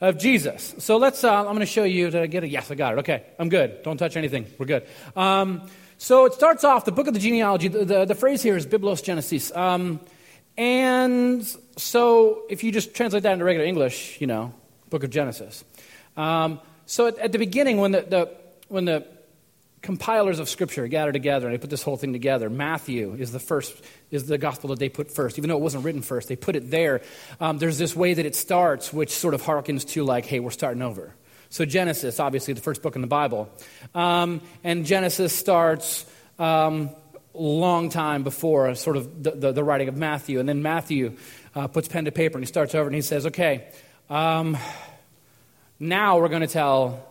of Jesus. So let's, uh, I'm going to show you. Did I get it? Yes, I got it. Okay, I'm good. Don't touch anything. We're good. Um, so it starts off, the book of the genealogy, the, the, the phrase here is Biblos Genesis. Um, and so if you just translate that into regular English, you know, book of Genesis. Um, so at, at, the beginning, when the, the, when the compilers of Scripture gather together and they put this whole thing together. Matthew is the first, is the gospel that they put first, even though it wasn't written first. They put it there. Um, there's this way that it starts, which sort of harkens to like, hey, we're starting over. So Genesis, obviously the first book in the Bible, um, and Genesis starts. Um, long time before sort of the, the, the, writing of Matthew. And then Matthew uh, puts pen to paper and he starts over and he says, okay, um, now we're going to tell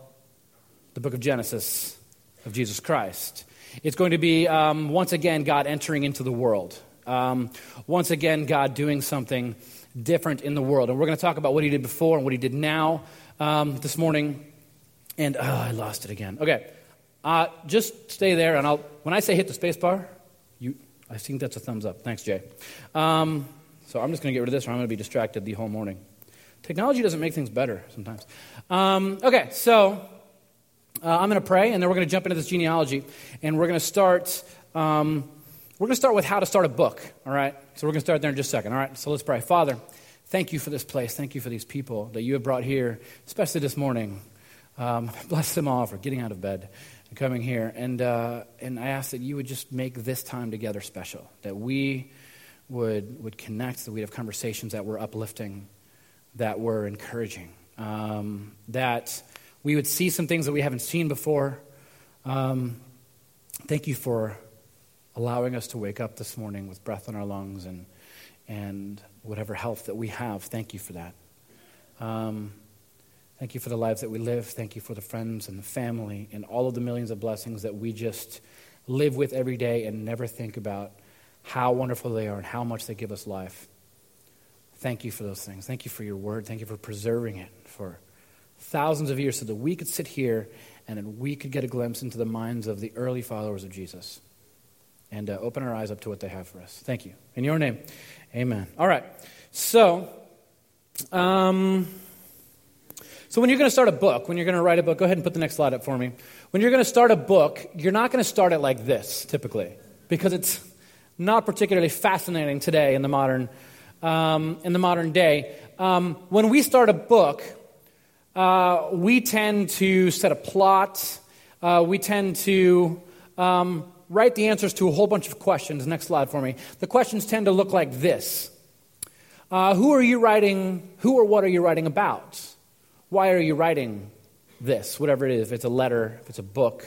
the book of Genesis of Jesus Christ. It's going to be, um, once again, God entering into the world. Um, once again, God doing something different in the world. And we're going to talk about what he did before and what he did now um, this morning. And oh, I lost it again. Okay. Uh, just stay there, and I'll, when I say hit the space bar, you, I think that's a thumbs up. Thanks, Jay. Um, so I'm just going to get rid of this, or I'm going to be distracted the whole morning. Technology doesn't make things better sometimes. Um, okay, so uh, I'm going to pray, and then we're going to jump into this genealogy, and we're going to start. Um, we're going to start with how to start a book. All right. So we're going to start there in just a second. All right. So let's pray. Father, thank you for this place. Thank you for these people that you have brought here, especially this morning. Um, bless them all for getting out of bed and coming here. And uh, and I ask that you would just make this time together special. That we would would connect. That we'd have conversations that were uplifting, that were encouraging. Um, that we would see some things that we haven't seen before. Um, thank you for allowing us to wake up this morning with breath in our lungs and, and whatever health that we have. Thank you for that. Um, thank you for the lives that we live. Thank you for the friends and the family and all of the millions of blessings that we just live with every day and never think about how wonderful they are and how much they give us life. Thank you for those things. Thank you for your word. Thank you for preserving it, for thousands of years so that we could sit here and we could get a glimpse into the minds of the early followers of Jesus and uh, open our eyes up to what they have for us. Thank you. In your name, amen. All right. So, um, so when you're going to start a book, when you're going to write a book, go ahead and put the next slide up for me. When you're going to start a book, you're not going to start it like this, typically, because it's not particularly fascinating today in the modern, um, in the modern day. Um, when we start a book, uh, we tend to set a plot. Uh, we tend to um, write the answers to a whole bunch of questions. Next slide for me. The questions tend to look like this uh, Who are you writing? Who or what are you writing about? Why are you writing this? Whatever it is, if it's a letter, if it's a book,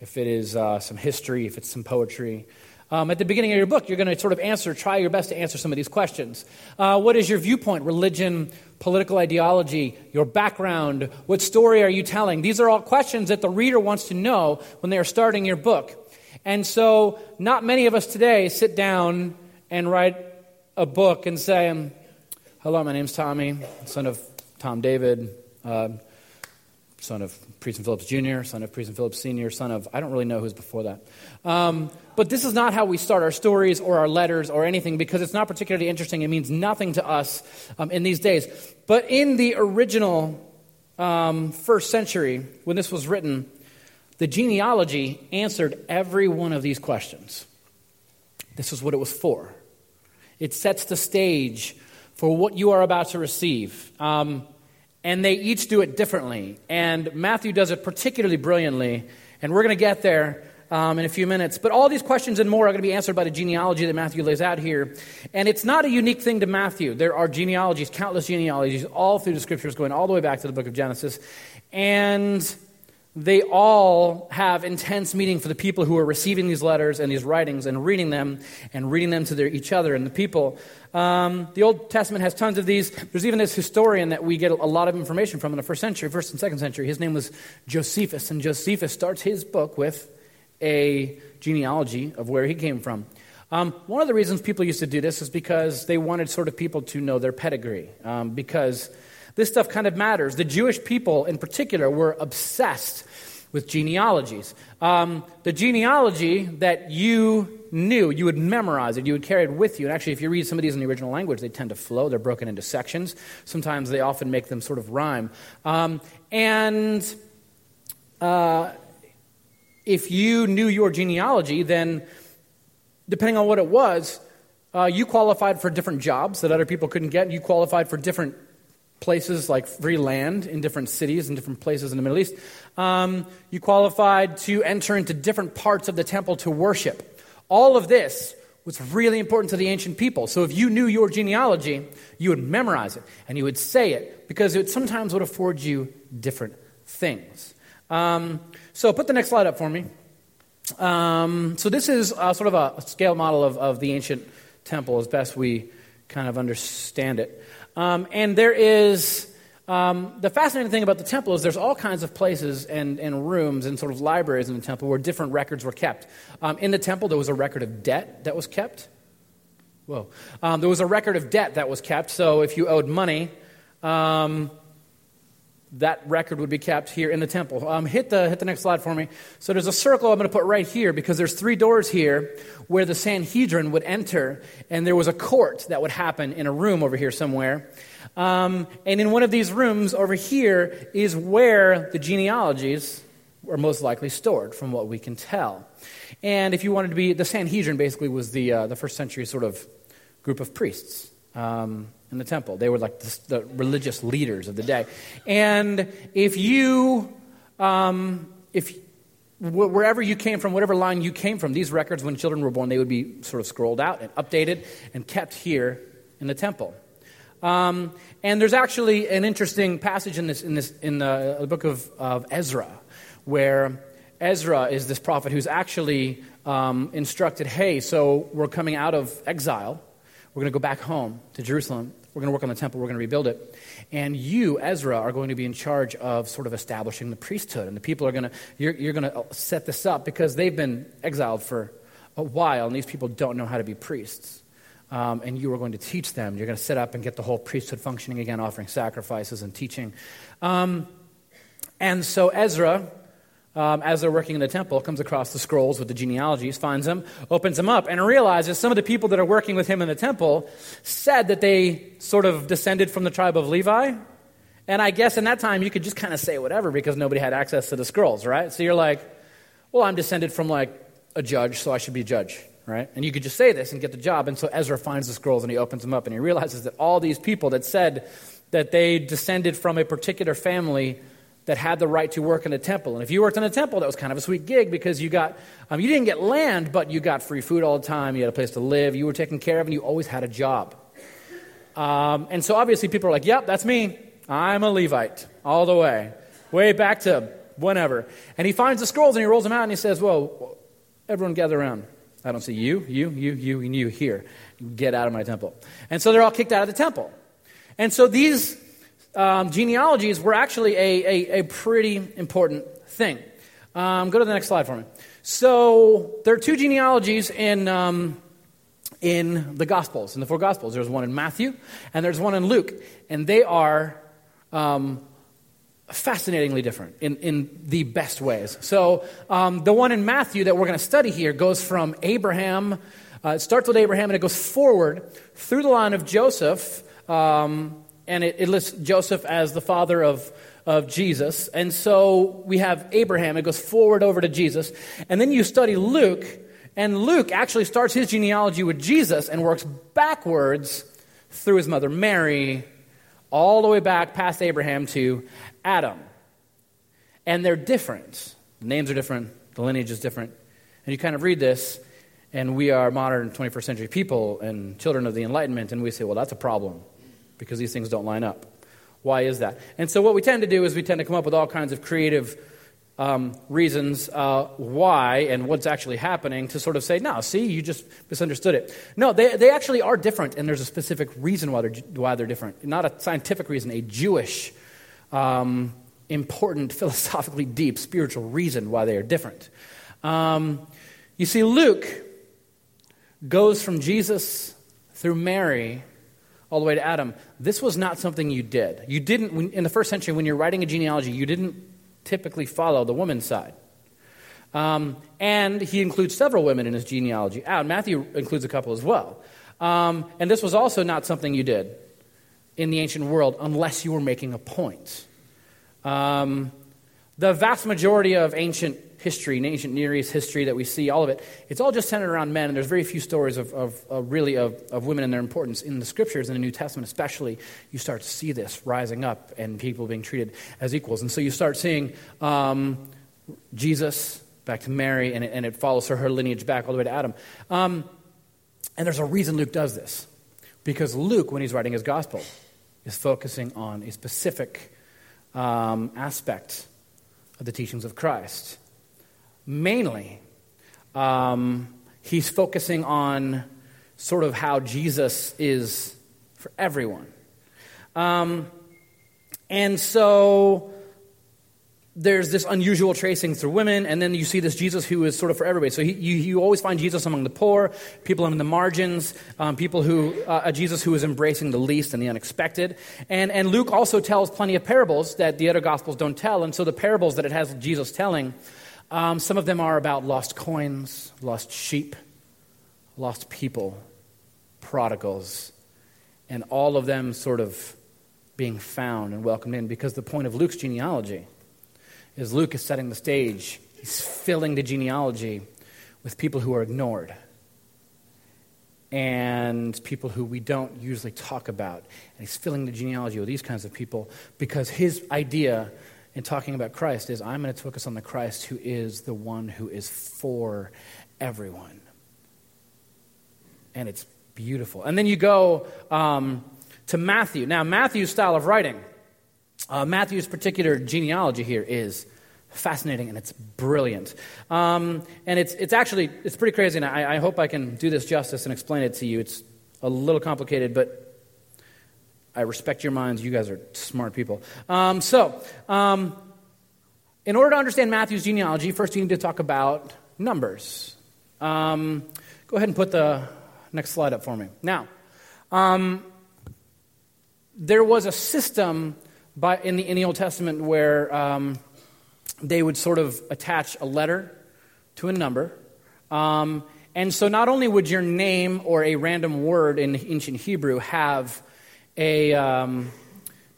if it is uh, some history, if it's some poetry. Um, at the beginning of your book, you're going to sort of answer, try your best to answer some of these questions. Uh, what is your viewpoint? Religion, political ideology, your background? What story are you telling? These are all questions that the reader wants to know when they are starting your book. And so, not many of us today sit down and write a book and say, Hello, my name's Tommy, son of Tom David. Uh, son of Preston Phillips Jr., son of Preston Phillips Sr., son of, I don't really know who's before that. Um, but this is not how we start our stories or our letters or anything because it's not particularly interesting. It means nothing to us um, in these days. But in the original um, first century, when this was written, the genealogy answered every one of these questions. This is what it was for. It sets the stage for what you are about to receive. Um, and they each do it differently. And Matthew does it particularly brilliantly, and we're going to get there um, in a few minutes. But all these questions and more are going to be answered by the genealogy that Matthew lays out here. And it's not a unique thing to Matthew. There are genealogies, countless genealogies, all through the scriptures, going all the way back to the book of Genesis. And they all have intense meaning for the people who are receiving these letters and these writings and reading them and reading them to their, each other and the people. Um, the Old Testament has tons of these. There's even this historian that we get a lot of information from in the first century, first and second century. His name was Josephus, and Josephus starts his book with a genealogy of where he came from. Um, one of the reasons people used to do this is because they wanted sort of people to know their pedigree, um, because this stuff kind of matters. The Jewish people, in particular, were obsessed with genealogies. Um, the genealogy that you knew, you would memorize it, you would carry it with you. And actually, if you read some of these in the original language, they tend to flow. They're broken into sections. Sometimes they often make them sort of rhyme. Um, and uh, if you knew your genealogy, then depending on what it was, uh, you qualified for different jobs that other people couldn't get. You qualified for different places like free land in different cities and different places in the Middle East. Um, you qualified to enter into different parts of the temple to worship. All of this was really important to the ancient people. So if you knew your genealogy, you would memorize it and you would say it because it sometimes would afford you different things. Um, so put the next slide up for me. Um, so this is uh, sort of a, scale model of, of the ancient temple as best we kind of understand it. Um, and there is um, the fascinating thing about the temple is there's all kinds of places and, and rooms and sort of libraries in the temple where different records were kept. Um, in the temple, there was a record of debt that was kept. Whoa. Um, there was a record of debt that was kept. So if you owed money, um, that record would be kept here in the temple. Um, hit, the, hit the next slide for me. So there's a circle I'm going to put right here because there's three doors here where the Sanhedrin would enter, and there was a court that would happen in a room over here somewhere. Um, and in one of these rooms over here is where the genealogies were most likely stored, from what we can tell. And if you wanted to be, the Sanhedrin basically was the, uh, the first century sort of group of priests. Um, in the temple. They were like the, the religious leaders of the day. And if you, um, if wherever you came from, whatever line you came from, these records, when children were born, they would be sort of scrolled out and updated and kept here in the temple. Um, and there's actually an interesting passage in this in this in the, the book of, of Ezra, where Ezra is this prophet who's actually um, instructed, "Hey, so we're coming out of exile." We're going to go back home to Jerusalem. We're going to work on the temple. We're going to rebuild it. And you, Ezra, are going to be in charge of sort of establishing the priesthood. And the people are going to, you're, you're going to set this up because they've been exiled for a while, and these people don't know how to be priests. Um, and you are going to teach them. You're going to set up and get the whole priesthood functioning again, offering sacrifices and teaching. Um, and so Ezra um, as they're working in the temple, comes across the scrolls with the genealogies, finds them, opens them up, and realizes some of the people that are working with him in the temple said that they sort of descended from the tribe of Levi. And I guess in that time you could just kind of say whatever because nobody had access to the scrolls, right? So you're like, well, I'm descended from like a judge, so I should be a judge, right? And you could just say this and get the job. And so Ezra finds the scrolls and he opens them up and he realizes that all these people that said that they descended from a particular family that had the right to work in a temple. And if you worked in a temple, that was kind of a sweet gig because you got, um, you didn't get land, but you got free food all the time. You had a place to live. You were taken care of, and you always had a job. Um, and so obviously people are like, yep, that's me. I'm a Levite all the way, way back to whenever. And he finds the scrolls and he rolls them out and he says, well, everyone gather around. I don't see you, you, you, you, and you here. Get out of my temple. And so they're all kicked out of the temple. And so these um, genealogies were actually a, a, a pretty important thing. Um, go to the next slide for me. So there are two genealogies in, um, in the Gospels, in the four Gospels. There's one in Matthew and there's one in Luke. And they are um, fascinatingly different in, in the best ways. So um, the one in Matthew that we're going to study here goes from Abraham, uh, it starts with Abraham and it goes forward through the line of Joseph. Um, and it, it lists Joseph as the father of, of Jesus. And so we have Abraham, it goes forward over to Jesus. And then you study Luke, and Luke actually starts his genealogy with Jesus and works backwards through his mother Mary, all the way back past Abraham to Adam. And they're different. The names are different, the lineage is different. And you kind of read this, and we are modern 21st century people and children of the Enlightenment, and we say, well, that's a problem because these things don't line up. Why is that? And so, what we tend to do is we tend to come up with all kinds of creative um, reasons uh, why and what's actually happening to sort of say, no, see, you just misunderstood it. No, they, they actually are different, and there's a specific reason why they're, why they're different. Not a scientific reason, a Jewish, um, important, philosophically deep, spiritual reason why they are different. Um, you see, Luke goes from Jesus through Mary all the way to Adam, this was not something you did. You didn't, in the first century, when you're writing a genealogy, you didn't typically follow the woman's side. Um, and he includes several women in his genealogy. Ah, Matthew includes a couple as well. Um, and this was also not something you did in the ancient world unless you were making a point. Um, the vast majority of ancient history, ancient Near East history that we see, all of it, it's all just centered around men, and there's very few stories of, of, of really of, of women and their importance. In the scriptures, in the New Testament especially, you start to see this rising up and people being treated as equals. And so you start seeing um, Jesus back to Mary, and it, and it follows her, her lineage back all the way to Adam. Um, and there's a reason Luke does this. Because Luke, when he's writing his gospel, is focusing on a specific um, aspect of the teachings of Christ. Mainly, um, he's focusing on sort of how Jesus is for everyone. Um, and so there's this unusual tracing through women, and then you see this Jesus who is sort of for everybody. So he, you, you always find Jesus among the poor, people in the margins, um, people who, uh, a Jesus who is embracing the least and the unexpected. And, and Luke also tells plenty of parables that the other Gospels don't tell. And so the parables that it has Jesus telling, um, some of them are about lost coins, lost sheep, lost people, prodigals, and all of them sort of being found and welcomed in because the point of Luke's genealogy is Luke is setting the stage. He's filling the genealogy with people who are ignored and people who we don't usually talk about. And he's filling the genealogy with these kinds of people because his idea in talking about Christ is I'm going to focus on the Christ who is the one who is for everyone. And it's beautiful. And then you go um, to Matthew. Now, Matthew's style of writing uh, Matthew's particular genealogy here is fascinating and it's brilliant. Um, and it's, it's actually, it's pretty crazy, and I, I hope I can do this justice and explain it to you. It's a little complicated, but I respect your minds. You guys are smart people. Um, so, um, in order to understand Matthew's genealogy, first you need to talk about numbers. Um, go ahead and put the next slide up for me. Now, um, there was a system by, in, the, in the Old Testament where um, they would sort of attach a letter to a number. Um, and so not only would your name or a random word in ancient Hebrew have a. Um,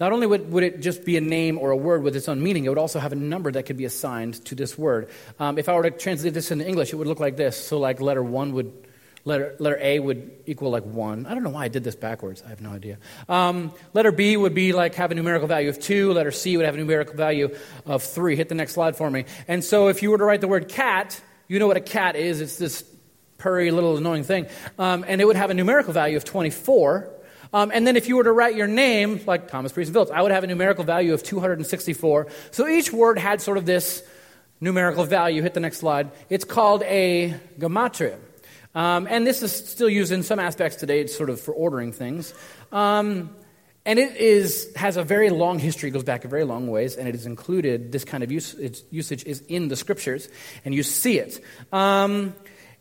not only would, would it just be a name or a word with its own meaning, it would also have a number that could be assigned to this word. Um, if I were to translate this into English, it would look like this. So, like letter one would Letter, letter A would equal like 1. I don't know why I did this backwards. I have no idea. Um, letter B would be like have a numerical value of 2. Letter C would have a numerical value of 3. Hit the next slide for me. And so if you were to write the word cat, you know what a cat is. It's this purry little annoying thing. Um, and it would have a numerical value of 24. Um, and then if you were to write your name, like Thomas Priest Phillips, I would have a numerical value of 264. So each word had sort of this numerical value. Hit the next slide. It's called a gematria. Um, and this is still used in some aspects today, it's sort of for ordering things. Um, and it is, has a very long history, goes back a very long ways, and it is included, this kind of use, usage is in the scriptures, and you see it. Um,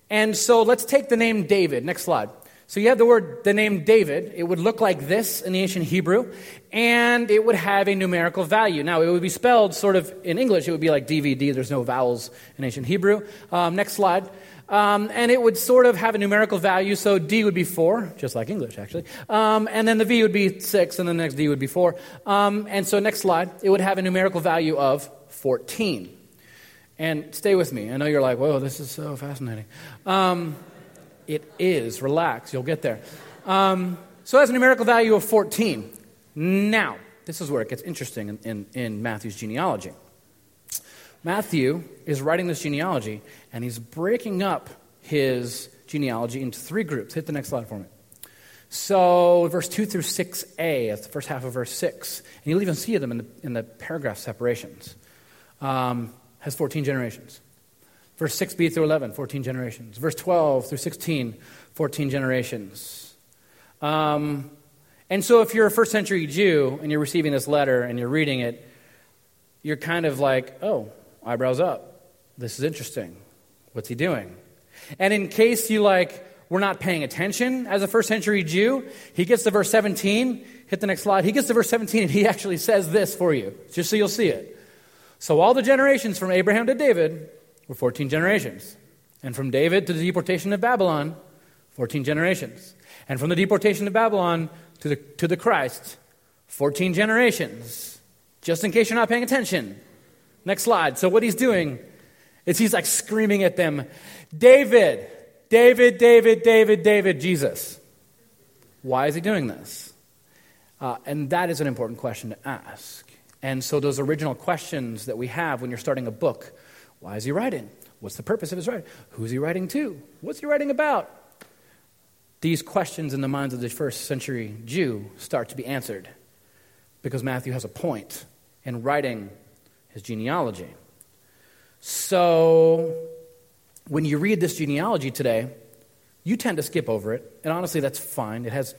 and so let's take the name David. Next slide. So you have the word, the name David. It would look like this in the ancient Hebrew, and it would have a numerical value. Now, it would be spelled sort of in English, it would be like DVD. There's no vowels in ancient Hebrew. Um, next slide. Um, and it would sort of have a numerical value. So D would be 4, just like English, actually. Um, and then the V would be 6, and the next D would be 4. Um, and so, next slide, it would have a numerical value of 14. And stay with me. I know you're like, whoa, this is so fascinating. It is. Relax, you'll get there. Um, so, it has a numerical value of 14. Now, this is where it gets interesting in, in, in Matthew's genealogy. Matthew is writing this genealogy, and he's breaking up his genealogy into three groups. Hit the next slide for me. So, verse 2 through 6a, that's the first half of verse 6. And you'll even see them in the, in the paragraph separations. Um, has 14 generations. Verse 6b through 11, 14 generations. Verse 12 through 16, 14 generations. Um, and so, if you're a first century Jew and you're receiving this letter and you're reading it, you're kind of like, oh, eyebrows up. This is interesting. What's he doing? And in case you like were not paying attention as a first century Jew, he gets to verse 17. Hit the next slide. He gets to verse 17 and he actually says this for you, just so you'll see it. So all the generations from Abraham to David were 14 generations. And from David to the deportation of Babylon, 14 generations. And from the deportation of Babylon to the, to the Christ, 14 generations. Just in case you're not paying attention. Next slide. So, what he's doing is he's like screaming at them David, David, David, David, David, Jesus. Why is he doing this? Uh, and that is an important question to ask. And so, those original questions that we have when you're starting a book why is he writing? What's the purpose of his writing? Who's he writing to? What's he writing about? These questions in the minds of the first century Jew start to be answered because Matthew has a point in writing his genealogy. So, when you read this genealogy today, you tend to skip over it. And honestly, that's fine. It has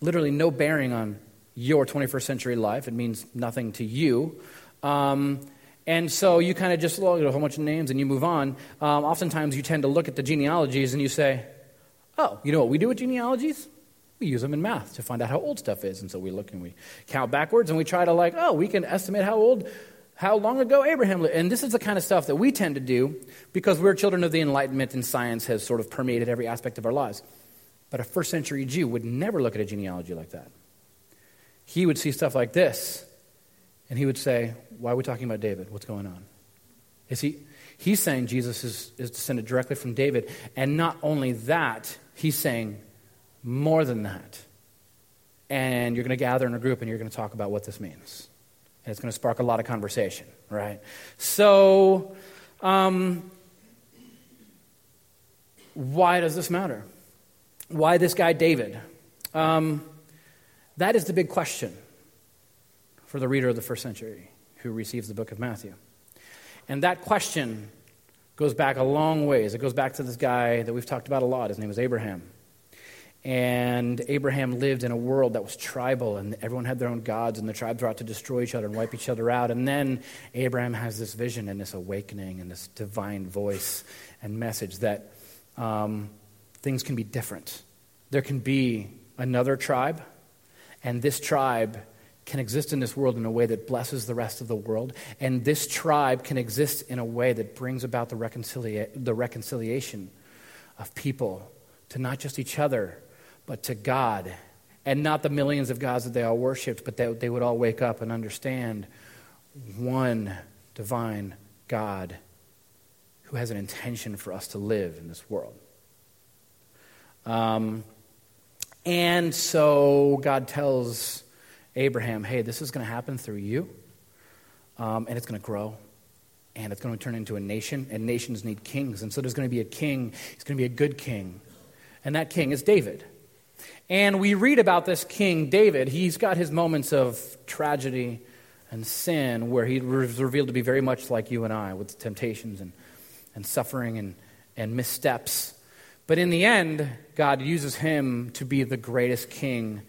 literally no bearing on your 21st century life, it means nothing to you. Um, and so you kind of just look at a whole bunch of names and you move on. Um, oftentimes you tend to look at the genealogies and you say, oh, you know what we do with genealogies? We use them in math to find out how old stuff is. And so we look and we count backwards and we try to, like, oh, we can estimate how old how long ago Abraham lived. And this is the kind of stuff that we tend to do because we're children of the Enlightenment and science has sort of permeated every aspect of our lives. But a first century Jew would never look at a genealogy like that. He would see stuff like this and he would say, Why are we talking about David? What's going on? Is he, he's saying Jesus is, is descended directly from David. And not only that, he's saying more than that. And you're going to gather in a group and you're going to talk about what this means. And it's going to spark a lot of conversation, right? So, um, why does this matter? Why this guy, David? Um, that is the big question for the reader of the first century who receives the book of Matthew. And that question goes back a long ways. It goes back to this guy that we've talked about a lot. His name was Abraham. And Abraham lived in a world that was tribal, and everyone had their own gods, and the tribes were out to destroy each other and wipe each other out. And then Abraham has this vision and this awakening and this divine voice and message that um, things can be different. There can be another tribe, and this tribe can exist in this world in a way that blesses the rest of the world. And this tribe can exist in a way that brings about the, reconcilia- the reconciliation of people to not just each other, but to God. And not the millions of gods that they all worshiped, but that they would all wake up and understand one divine God who has an intention for us to live in this world. Um, and so God tells Abraham, hey, this is going to happen through you, um, and it's going to grow, and it's going to turn into a nation, and nations need kings. And so there's going to be a king, he's going to be a good king. And that king is David. And we read about this king, David. He's got his moments of tragedy and sin where he was revealed to be very much like you and I with temptations and, and suffering and, and missteps. But in the end, God uses him to be the greatest king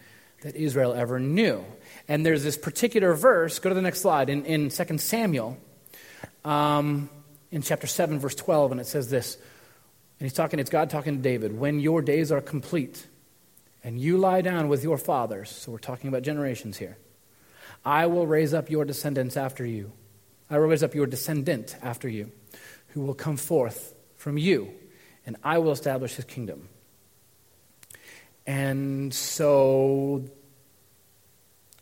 that Israel ever knew. And there's this particular verse, go to the next slide, in, in 2 Samuel, um, in chapter 7, verse 12, and it says this. And he's talking, it's God talking to David. When your days are complete, and you lie down with your fathers, so we're talking about generations here, I will raise up your descendants after you. I will raise up your descendant after you, who will come forth from you, and I will establish his kingdom. And so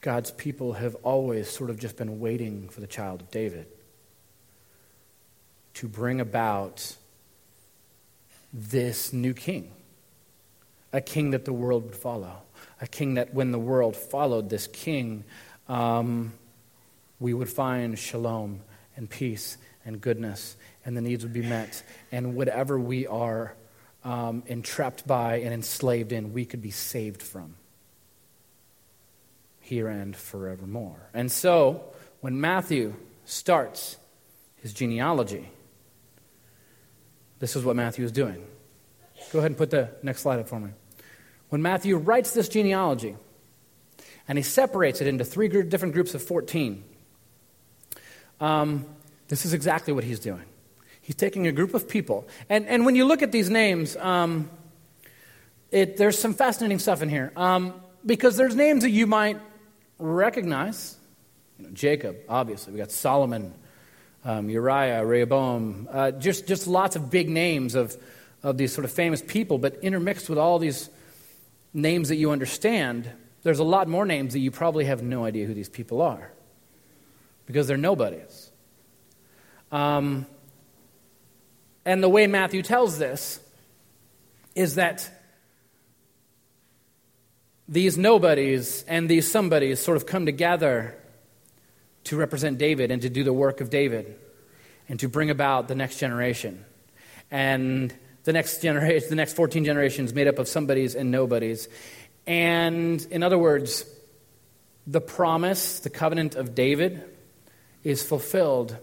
God's people have always sort of just been waiting for the child of David to bring about this new king a king that the world would follow. A king that, when the world followed this king, um, we would find shalom and peace and goodness, and the needs would be met. And whatever we are um, entrapped by and enslaved in, we could be saved from here and forevermore. And so, when Matthew starts his genealogy, this is what Matthew is doing. Go ahead and put the next slide up for me. When Matthew writes this genealogy, and he separates it into three different groups of 14, um, this is exactly what he's doing. He's taking a group of people. And, and when you look at these names, um, it, there's some fascinating stuff in here. Um, because there's names that you might recognize. You know, Jacob, obviously. We got Solomon, um, Uriah, Rehoboam, uh, just, just lots of big names of, of these sort of famous people, but intermixed with all these names that you understand, there's a lot more names that you probably have no idea who these people are because they're nobodies. Um, and the way Matthew tells this is that these nobodies and these somebodies sort of come together to represent David and to do the work of David and to bring about the next generation. And the next generation, the next 14 generations made up of somebodies and nobodies. And in other words, the promise, the covenant of David is fulfilled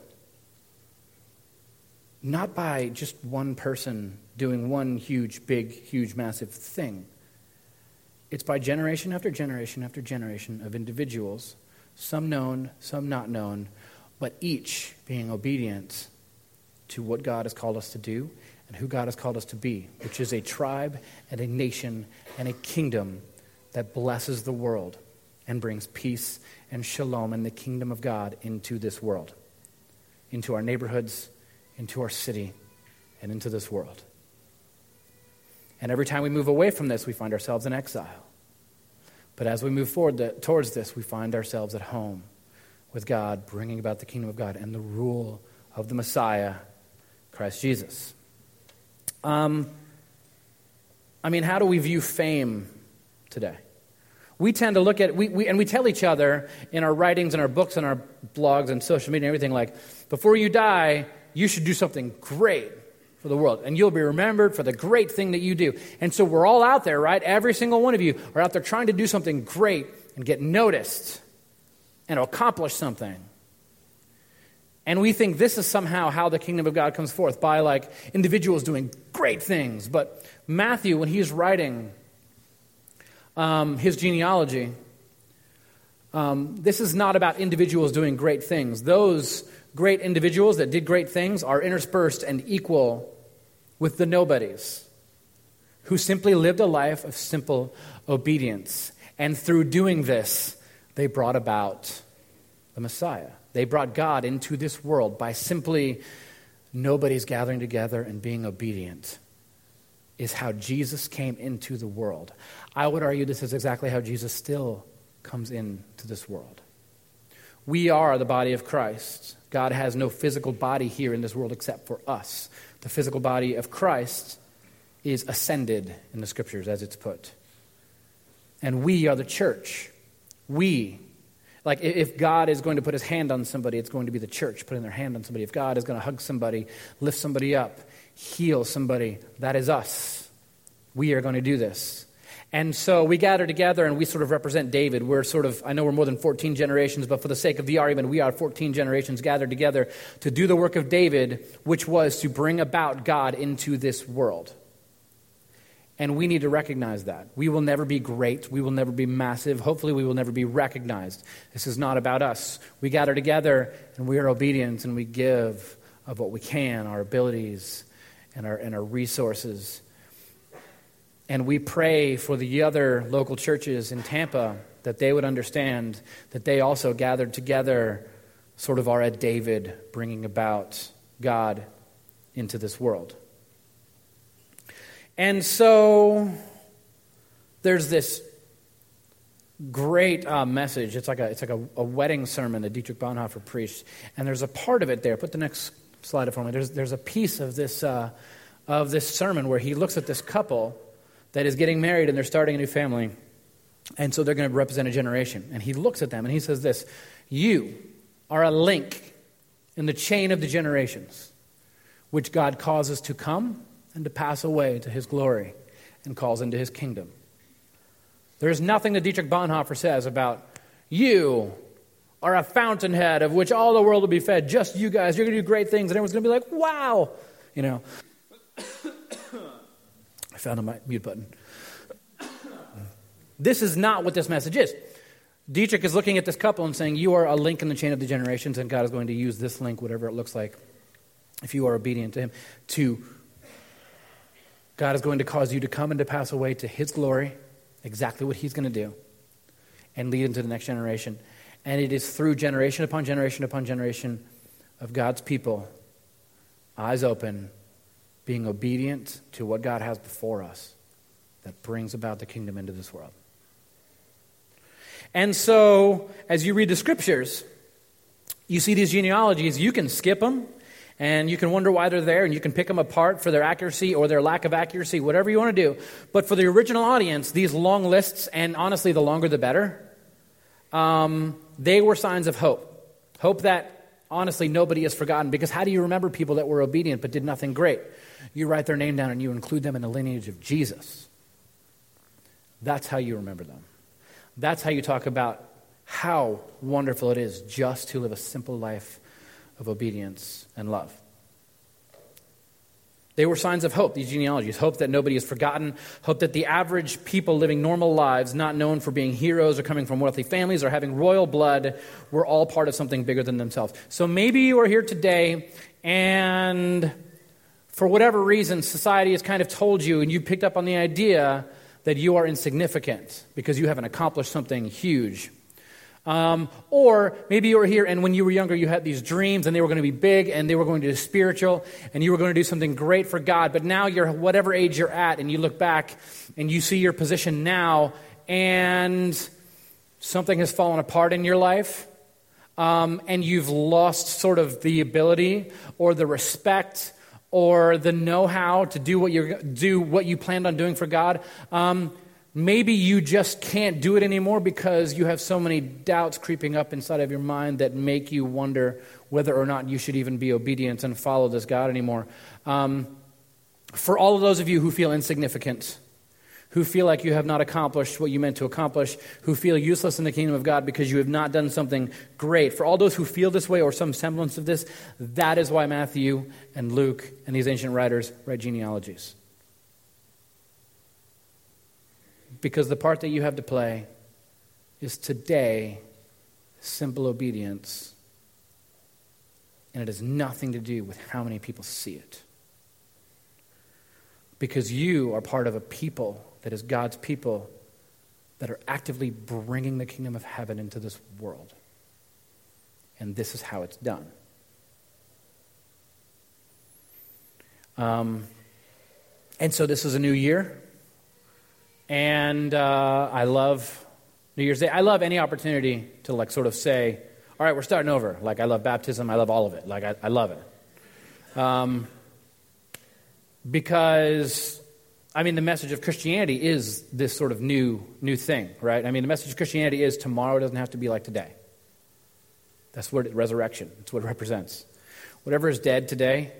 not by just one person doing one huge, big, huge, massive thing. It's by generation after generation after generation of individuals, some known, some not known, but each being obedient to what God has called us to do and who God has called us to be, which is a tribe and a nation and a kingdom that blesses the world and brings peace and shalom and the kingdom of God into this world, into our neighborhoods, into our city, and into this world. And every time we move away from this, we find ourselves in exile. But as we move forward the, towards this, we find ourselves at home with God, bringing about the kingdom of God and the rule of the Messiah, Christ Jesus. Um, I mean, how do we view fame today? We tend to look at, we, we, and we tell each other in our writings and our books and our blogs and social media and everything like, before you die, you should do something great for the world. And you'll be remembered for the great thing that you do. And so we're all out there, right? Every single one of you are out there trying to do something great and get noticed and accomplish something. And we think this is somehow how the kingdom of God comes forth by like individuals doing great things. But Matthew, when he's writing um, his genealogy, um, this is not about individuals doing great things. Those great individuals that did great things are interspersed and equal with the nobodies who simply lived a life of simple obedience. And through doing this, they brought about the Messiah. They brought God into this world by simply nobody's gathering together and being obedient, is how Jesus came into the world. I would argue this is exactly how Jesus still comes into this world. We are the body of Christ. God has no physical body here in this world except for us. The physical body of Christ is ascended in the scriptures, as it's put. And we are the church. We. Like, if God is going to put his hand on somebody, it's going to be the church putting their hand on somebody. If God is going to hug somebody, lift somebody up, heal somebody, that is us. We are going to do this. And so we gather together and we sort of represent David. We're sort of, I know we're more than 14 generations, but for the sake of the argument, we are 14 generations gathered together to do the work of David, which was to bring about God into this world. And we need to recognize that. We will never be great. We will never be massive. Hopefully, we will never be recognized. This is not about us. We gather together and we are obedient and we give of what we can, our abilities and our, and our resources and we pray for the other local churches in Tampa that they would understand that they also gathered together, sort of are at David, bringing about God into this world. And so there's this great uh, message. It's like, a, it's like a, a, wedding sermon that Dietrich Bonhoeffer preached. And there's a part of it there. Put the next slide up for me. There's, there's a piece of this, uh, of this sermon where he looks at this couple that is getting married and they're starting a new family. And so they're going to represent a generation. And he looks at them and he says this You are a link in the chain of the generations, which God causes to come and to pass away to his glory and calls into his kingdom. There is nothing that Dietrich Bonhoeffer says about you are a fountainhead of which all the world will be fed. Just you guys. You're going to do great things, and everyone's going to be like, wow. You know found my mute button. This is not what this message is. Dietrich is looking at this couple and saying, You are a link in the chain of the generations, and God is going to use this link, whatever it looks like, if you are obedient to Him, to God is going to cause you to come and to pass away to His glory, exactly what He's going to do, and lead into the next generation. And it is through generation upon generation upon generation of God's people, eyes open, being obedient to what God has before us that brings about the kingdom into this world. And so, as you read the scriptures, you see these genealogies, you can skip them, and you can wonder why they're there, and you can pick them apart for their accuracy or their lack of accuracy, whatever you want to do. But for the original audience, these long lists, and honestly, the longer the better, um, they were signs of hope. Hope that, honestly, nobody has forgotten. Because how do you remember people that were obedient but did nothing great? You write their name down and you include them in the lineage of Jesus. That's how you remember them. That's how you talk about how wonderful it is just to live a simple life of obedience and love. They were signs of hope, these genealogies. Hope that nobody is forgotten. Hope that the average people living normal lives, not known for being heroes or coming from wealthy families or having royal blood, were all part of something bigger than themselves. So maybe you are here today and for whatever reason, society has kind of told you and you picked up on the idea that you are insignificant because you haven't accomplished something huge. Um, or maybe you were here and when you were younger, you had these dreams and they were going to be big and they were going to be spiritual and you were going to do something great for God. But now you're whatever age you're at and you look back and you see your position now and something has fallen apart in your life. Um, and you've lost sort of the ability or the respect or the know-how to do what you do what you planned on doing for God. Um, maybe you just can't do it anymore because you have so many doubts creeping up inside of your mind that make you wonder whether or not you should even be obedient and follow this God anymore. Um, for all of those of you who feel insignificant, who feel like you have not accomplished what you meant to accomplish, who feel useless in the kingdom of God because you have not done something great. For all those who feel this way or some semblance of this, that is why Matthew and Luke and these ancient writers write genealogies. Because the part that you have to play is today simple obedience, and it has nothing to do with how many people see it. Because you are part of a people that is God's people that are actively bringing the kingdom of heaven into this world. And this is how it's done. Um, and so this is a new year. And uh, I love New Year's Day. I love any opportunity to, like, sort of say, all right, we're starting over. Like, I love baptism. I love all of it. Like, I, I love it. Um, because I mean, the message of Christianity is this sort of new, new thing, right? I mean, the message of Christianity is tomorrow doesn't have to be like today. That's what resurrection. That's what it represents. Whatever is dead today,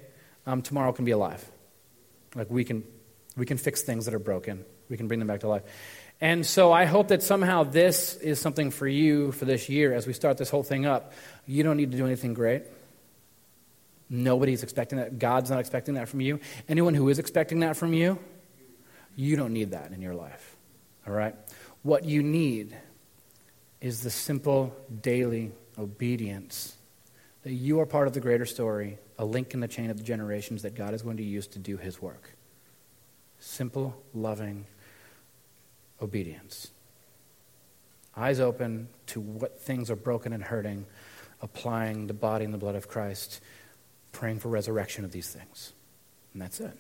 um, tomorrow can be alive. Like we can, we can fix things that are broken. We can bring them back to life. And so I hope that somehow this is something for you for this year as we start this whole thing up. You don't need to do anything great. Nobody's expecting that. God's not expecting that from you. Anyone who is expecting that from you, you don't need that in your life. All right? What you need is the simple daily obedience that you are part of the greater story, a link in the chain of the generations that God is going to use to do his work. Simple, loving obedience. Eyes open to what things are broken and hurting, applying the body and the blood of Christ, praying for resurrection of these things. And that's it.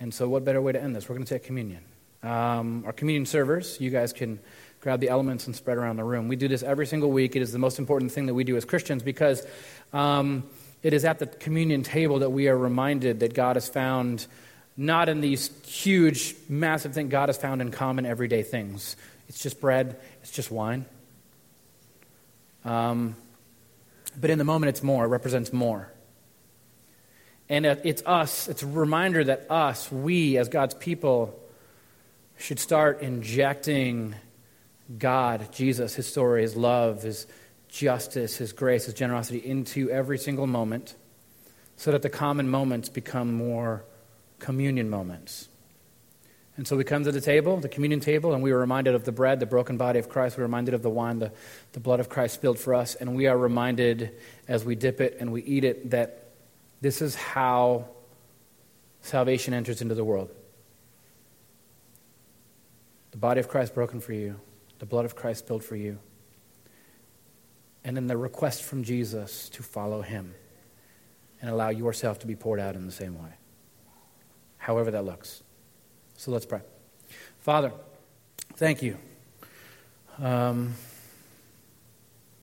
And so, what better way to end this? We're going to take communion. Um, our communion servers, you guys can grab the elements and spread around the room. We do this every single week. It is the most important thing that we do as Christians because um, it is at the communion table that we are reminded that God has found not in these huge, massive things. God is found in common, everyday things. It's just bread, it's just wine. Um, but in the moment, it's more, it represents more. And it's us, it's a reminder that us, we as God's people, should start injecting God, Jesus, His story, His love, His justice, His grace, His generosity into every single moment so that the common moments become more communion moments. And so we come to the table, the communion table, and we are reminded of the bread, the broken body of Christ. We're reminded of the wine, the, the blood of Christ spilled for us. And we are reminded as we dip it and we eat it that this is how salvation enters into the world. The body of Christ broken for you, the blood of Christ spilled for you. and in the request from Jesus to follow him and allow yourself to be poured out in the same way, however that looks. So let's pray. Father, thank you. Um,